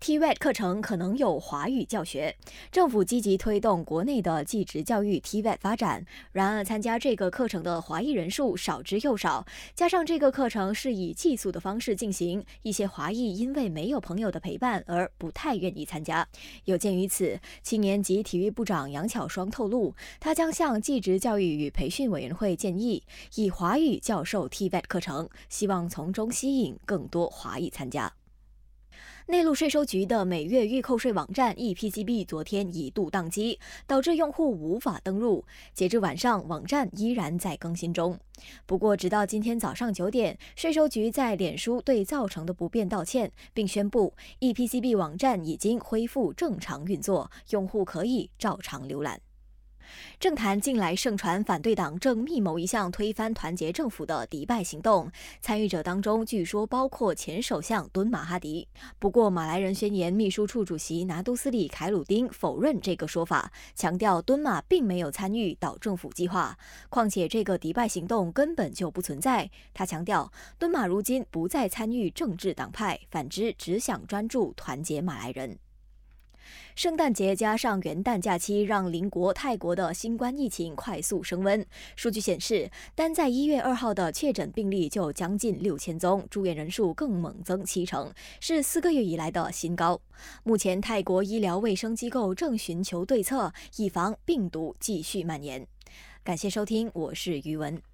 TVET 课程可能有华语教学。政府积极推动国内的技职教育 TVET 发展，然而参加这个课程的华裔人数少之又少，加上这个课程是以寄宿的方式进行，一些华裔因为没有朋友的陪伴而不太愿意参加。有鉴于此，青年及体育部长杨巧双透露，他将向技职教育与培训委员会建议，以华语教授 TVET 课程，希望从中吸引更多华裔参加。内陆税收局的每月预扣税网站 ePCB 昨天一度宕机，导致用户无法登录。截至晚上，网站依然在更新中。不过，直到今天早上九点，税收局在脸书对造成的不便道歉，并宣布 ePCB 网站已经恢复正常运作，用户可以照常浏览。政坛近来盛传反对党正密谋一项推翻团结政府的迪拜行动，参与者当中据说包括前首相敦马哈迪。不过，马来人宣言秘书处主席拿督斯里凯鲁丁否认这个说法，强调敦马并没有参与岛政府计划，况且这个迪拜行动根本就不存在。他强调，敦马如今不再参与政治党派，反之只想专注团结马来人。圣诞节加上元旦假期，让邻国泰国的新冠疫情快速升温。数据显示，单在一月二号的确诊病例就将近六千宗，住院人数更猛增七成，是四个月以来的新高。目前，泰国医疗卫生机构正寻求对策，以防病毒继续蔓延。感谢收听，我是余文。